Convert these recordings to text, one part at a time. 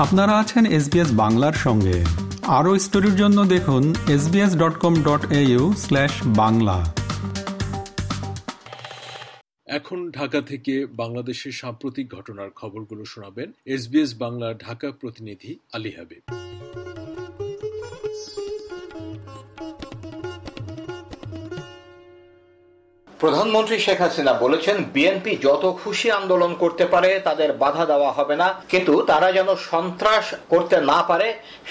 আপনারা আছেন এসবিএস বাংলার সঙ্গে। আরও স্টোরির জন্য দেখুন SBS dot com dot Bangla. এখন ঢাকা থেকে বাংলাদেশের সাম্প্রতিক ঘটনার খবরগুলো শোনাবেন এসবিএস বাংলার ঢাকা প্রতিনিধি আলী হাবিব। প্রধানমন্ত্রী শেখ হাসিনা বলেছেন, বিএনপি যত খুশি আন্দোলন করতে পারে, তাদের বাধা দেওয়া হবে না। কিন্তু তারা যেন সন্ত্রাস করতে না পারে,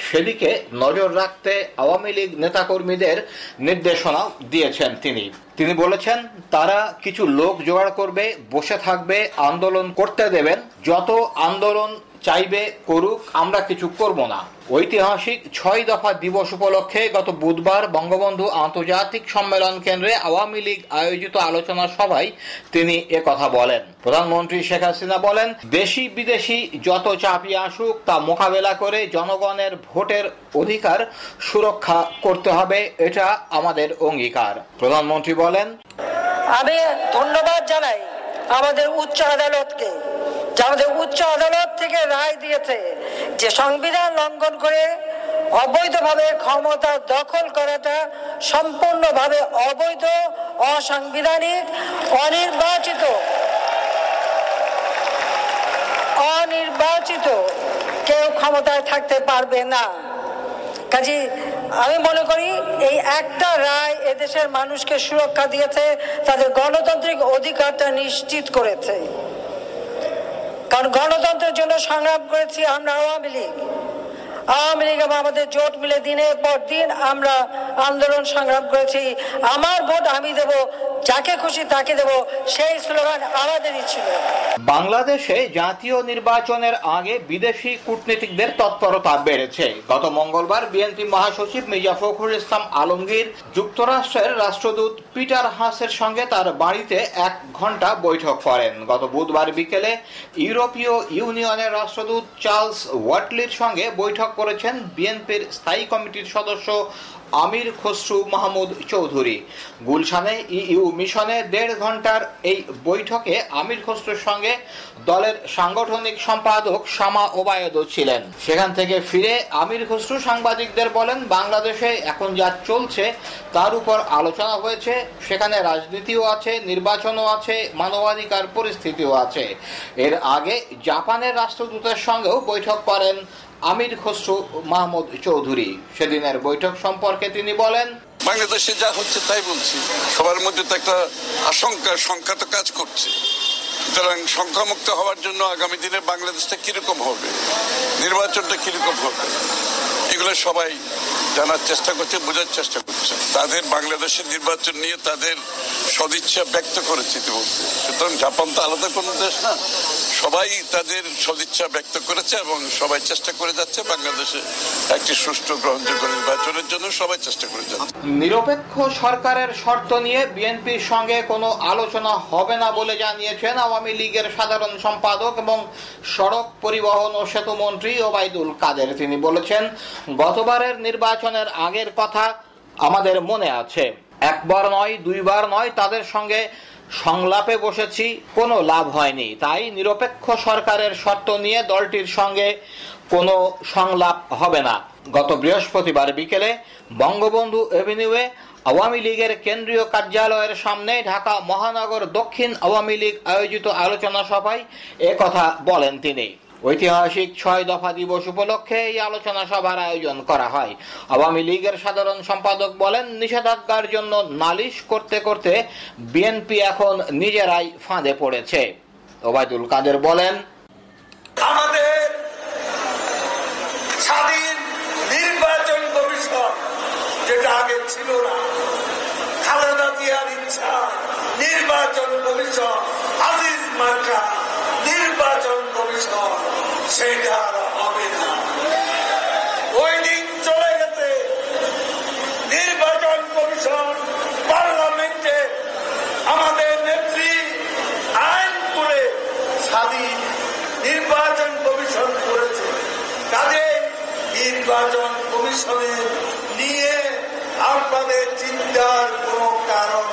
সেদিকে নজর রাখতে আওয়ামী লীগ নেতাকর্মীদের নির্দেশনা দিয়েছেন তিনি। তিনি বলেছেন, তারা কিছু লোক জোগাড় করবে, বসে থাকবে, আন্দোলন করতে দেবেন। যত আন্দোলন চাইবে, করুক, আমরা কিছু করব না। ঐতিহাসিক ছয় দফা দিবস উপলক্ষে গত বুধবার বঙ্গবন্ধু আন্তর্জাতিক সম্মেলন কেন্দ্রে আওয়ামী লীগ আয়োজিত আলোচনা সভায় তিনি কথা বলেন। প্রধানমন্ত্রী শেখ হাসিনা বলেন, দেশি বিদেশি যত চাপই আসুক, তা মোকাবেলা করে জনগণের ভোটের অধিকার সুরক্ষা করতে হবে, এটা আমাদের অঙ্গীকার। প্রধানমন্ত্রী বলেন, আমি ধন্যবাদ জানাই আমাদের উচ্চ আদালতকে। যে আমাদের উচ্চ আদালত থেকে রায় দিয়েছে যে সংবিধান লঙ্ঘন করে অবৈধভাবে ক্ষমতা দখল করাটা সম্পূর্ণভাবে অবৈধ, অসাংবিধানিক, অনির্বাচিত। অনির্বাচিত। কেউ ক্ষমতায় থাকতে পারবে না। কাজে, আমি মনে করি এই একটা রায় এদেশের মানুষকে সুরক্ষা দিয়েছে, তাদের গণতান্ত্রিক অধিকারটা নিশ্চিত করেছে। কারণ গণতন্ত্রের জন্য সংগ্রাম করেছি আমরা আওয়ামী লীগ। আওয়ামী লীগ এবং আমাদের জোট মিলে দিনের পর দিন আমরা আন্দোলন সংগ্রাম করেছি। আমার ভোট আমি দেব যাকে খুশি তাকে দেব, সেই স্লোগান আমাদেরই ছিল। বাংলাদেশে জাতীয় নির্বাচনের আগে বিদেশি কূটনীতিকদের তৎপরতা বেড়েছে। গত মঙ্গলবার বিএনপি মহাসচিব মির্জা ফখরুল ইসলাম আলমগীর যুক্তরাষ্ট্রের রাষ্ট্রদূত পিটার হাসের সঙ্গে তার বাড়িতে এক ঘণ্টা বৈঠক করেন। গত বুধবার বিকেলে ইউরোপীয় ইউনিয়নের রাষ্ট্রদূত চার্লস ওয়াটলির সঙ্গে বৈঠক করেছেন বিএনপির স্থায়ী কমিটির সদস্য আমির খসরু মাহমুদ চৌধুরী। গুলশানে ইউ মিশনে দেড় ঘণ্টার এই বৈঠকে আমির খসরুর সঙ্গে দলের সাংগঠনিক সম্পাদক শামা ওবায়দও ছিলেন। সেখান থেকে ফিরে আমির খসরু সাংবাদিকদের বলেন, বাংলাদেশে এখন যা চলছে তার উপর আলোচনা হয়েছে। সেখানে রাজনীতিও আছে, নির্বাচনও আছে, মানবাধিকার পরিস্থিতিও আছে। এর আগে জাপানের রাষ্ট্রদূতের সঙ্গেও বৈঠক করেন আমির খসরু মাহমুদ চৌধুরী। সেদিনের বৈঠক সম্পর্কে তিনি বলেন বাংলাদেশে যা হচ্ছে তাই বলছি। সবার মধ্যে তো একটা আশঙ্কা সংখ্যা তো কাজ করছে। সুতরাং সংখ্যামুক্ত হওয়ার জন্য আগামী দিনে বাংলাদেশটা কীরকম হবে? নির্বাচনটা কীরকম হবে? এগুলো সবাই জানার চেষ্টা করছে, বোঝার চেষ্টা করছে। তাদের বাংলাদেশের নির্বাচন নিয়ে তাদের সদিচ্ছা ব্যক্ত করেছে ইতিমধ্যে। সুতরাং জাপান তো আলাদা কোনো দেশ না। সবাই তাদের সদিচ্ছা ব্যক্ত করেছে এবং সবাই চেষ্টা করে যাচ্ছে বাংলাদেশে একটি সুষ্ঠু গ্রহণযোগ্য নির্বাচনের জন্য সবাই চেষ্টা করে যাচ্ছে। নিরপেক্ষ সরকারের শর্ত নিয়ে বিএনপির সঙ্গে কোনো আলোচনা হবে না বলে জানিয়েছেন আওয়ামী লীগের সাধারণ সম্পাদক এবং সড়ক পরিবহন ও সেতু মন্ত্রী ওবায়দুল কাদের। তিনি বলেছেন, গতবারের নির্বাচনের আগের কথা আমাদের মনে আছে। একবার নয়, দুইবার নয়, তাদের সঙ্গে সংলাপে বসেছি, কোনো লাভ হয়নি। তাই নিরপেক্ষ সরকারের শর্ত নিয়ে দলটির সঙ্গে কোনো সংলাপ হবে না। গত বৃহস্পতিবার বিকেলে বঙ্গবন্ধু এভিনিউয়ে আওয়ামী লীগের কেন্দ্রীয় কার্যালয়ের সামনে ঢাকা মহানগর দক্ষিণ আওয়ামী লীগ আয়োজিত আলোচনা সভায় কথা বলেন তিনি। ঐতিহাসিক ছয় দফা দিবস উপলক্ষে এই আলোচনা সভার আয়োজন করা হয়। আওয়ামী লীগের সাধারণ সম্পাদক বলেন, নিষেধাজ্ঞার জন্য নালিশ করতে করতে বিএনপি এখন নিজেরাই ফাঁদে পড়েছে। ওবায়দুল কাদের বলেন, আমাদের স্বাধীন নির্বাচন কমিশন যেটা আগে ছিল না, খালেদা জিয়ার ইচ্ছা, নির্বাচন কমিশন আজিজ মার্কা সেটা আর হবে না। ওই দিন চলে গেছে নির্বাচন কমিশন পার্লামেন্টে আমাদের নেত্রী আইন করে স্বাধীন নির্বাচন কমিশন করেছে। কাজে নির্বাচন কমিশনের নিয়ে আপনাদের চিন্তার কোনো কারণ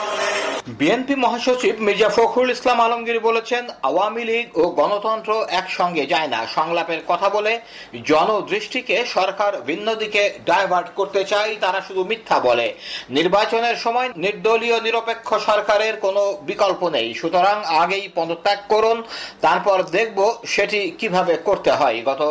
বিএনপি মহাসচিব মির্জা ফখরুল ইসলাম আলমগীর বলেছেন, আওয়ামী লীগ ও গণতন্ত্র একসঙ্গে যায় না। সংলাপের কথা বলে জনদৃষ্টিকে সরকার ভিন্ন দিকে ডাইভার্ট করতে চায়, তারা শুধু মিথ্যা বলে। নির্বাচনের সময় নির্দলীয় নিরপেক্ষ সরকারের কোনো বিকল্প নেই। সুতরাং আগেই পদত্যাগ করুন, তারপর দেখব সেটি কীভাবে করতে হয়। গত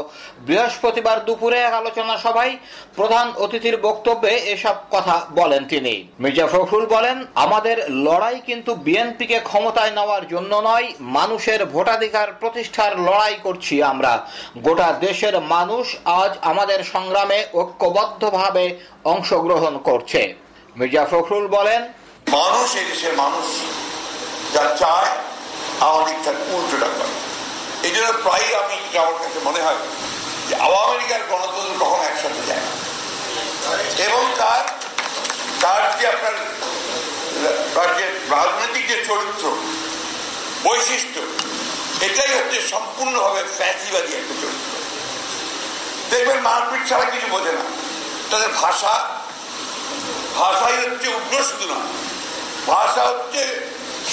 বৃহস্পতিবার দুপুরে এক আলোচনা সভায় প্রধান অতিথির বক্তব্যে এসব কথা বলেন তিনি। মির্জা ফখরুল বলেন, আমাদের লড়াই কিন্তু বিএনপিকে ক্ষমতায় নেওয়ার জন্য নয়, মানুষের ভোটাধিকার প্রতিষ্ঠার লড়াই করছি আমরা। গোটা দেশের মানুষ আজ আমাদের সংগ্রামে ঐক্যবদ্ধভাবে অংশগ্রহণ করছে। মির্জা ফখরুল বলেন, মানুষ এই দেশের মানুষ, যা চায়, আওয়ামী লীগ তার উল্টোটা করে। এই জন্য প্রায়ই আমি আমার কাছে মনে হয় যে আওয়ামী লীগ আর গণতন্ত্র কখনো একসাথে যায় এবং তার তার যে আপনার তার যে রাজনৈতিক যে চরিত্র, বৈশিষ্ট্য, এটাই হচ্ছে সম্পূর্ণভাবে ফ্যাসিবাদী একটা চরিত্র। দেখবেন মারপিট ছাড়া কিছু বোঝে না। তাদের ভাষা, ভাষাই হচ্ছে উগ্র শুধু না, ভাষা হচ্ছে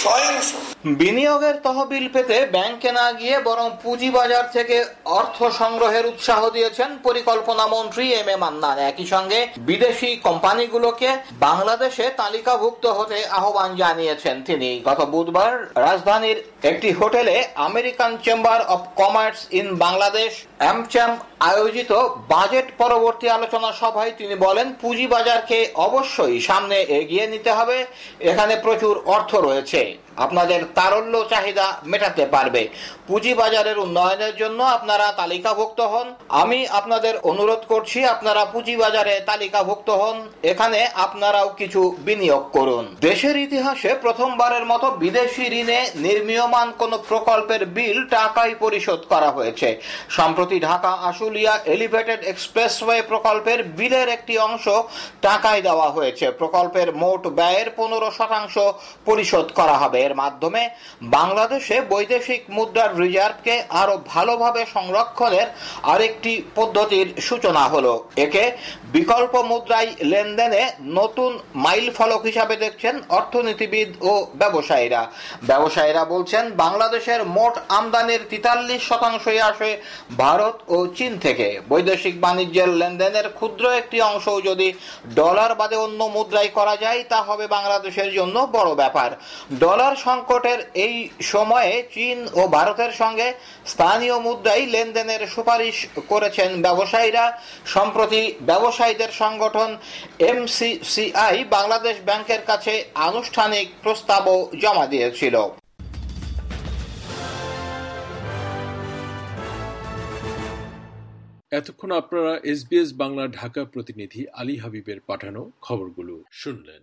সহিংস। বিনিয়োগের তহবিল পেতে ব্যাংকে না গিয়ে বরং পুঁজিবাজার থেকে অর্থ সংগ্রহের উৎসাহ দিয়েছেন পরিকল্পনা মন্ত্রী এম এ মান্নান। একই সঙ্গে বিদেশি কোম্পানিগুলোকে বাংলাদেশে তালিকাভুক্ত হতে আহ্বান জানিয়েছেন তিনি। গত বুধবার রাজধানীর একটি হোটেলে American chamber of commerce in Bangladesh, AmCham, আয়োজিত বাজেট পরবর্তী আলোচনা সভায় তিনি বলেন, পুঁজিবাজারকে অবশ্যই সামনে এগিয়ে নিতে হবে। এখানে প্রচুর অর্থ রয়েছে। আপনাদের তারল্য চাহিদা মেটাতে পারবে। পুঁজিবাজারের উন্নয়নের জন্য আপনারা তালিকাভুক্ত হন। আমি আপনাদের অনুরোধ করছি, আপনারা পুঁজিবাজারে তালিকাভুক্ত হন। এখানে আপনারাও কিছু বিনিয়োগ করুন। দেশের ইতিহাসে প্রথমবারের মতো বিদেশি ঋণে নির্মীয়মান কোন প্রকল্পের বিল টাকায় পরিশোধ করা হয়েছে। সম্প্রতি ঢাকা আশুলিয়া এলিভেটেড এক্সপ্রেসওয়ে প্রকল্পের বিলের একটি অংশ টাকায় দেওয়া হয়েছে। প্রকল্পের মোট ব্যয়ের পনেরো শতাংশ পরিশোধ করা হবে। এর মাধ্যমে বাংলাদেশে বৈদেশিক মুদ্রার রিজার্ভকে আরও ভালোভাবে সংরক্ষণের আরেকটি পদ্ধতির সূচনা হলো। একে বিকল্প মুদ্রায় লেনদেনে নতুন মাইল ফলক হিসাবে দেখছেন অর্থনীতিবিদ ও ব্যবসায়ীরা। ব্যবসায়ীরা বলছেন, বাংলাদেশের মোট আমদানির তিতাল্লিশ শতাংশই আসে ভারত ও চীন থেকে। বৈদেশিক বাণিজ্যের লেনদেনের ক্ষুদ্র একটি অংশ যদি ডলার বাদে অন্য মুদ্রায় করা যায়, তা হবে বাংলাদেশের জন্য বড় ব্যাপার। ডলার সংকটের এই সময়ে চীন ও ভারতের সঙ্গে স্থানীয় মুদ্রায় লেনদেনের সুপারিশ করেছেন ব্যবসায়ীরা। সম্প্রতি ব্যবসায়ীদের সংগঠন এমসিসিআই বাংলাদেশ ব্যাংকের কাছে আনুষ্ঠানিক প্রস্তাবও জমা দিয়েছিল। এতক্ষণ আপনারা এসবিএস বাংলা ঢাকা প্রতিনিধি আলী হাবিবের পাঠানো খবরগুলো শুনলেন।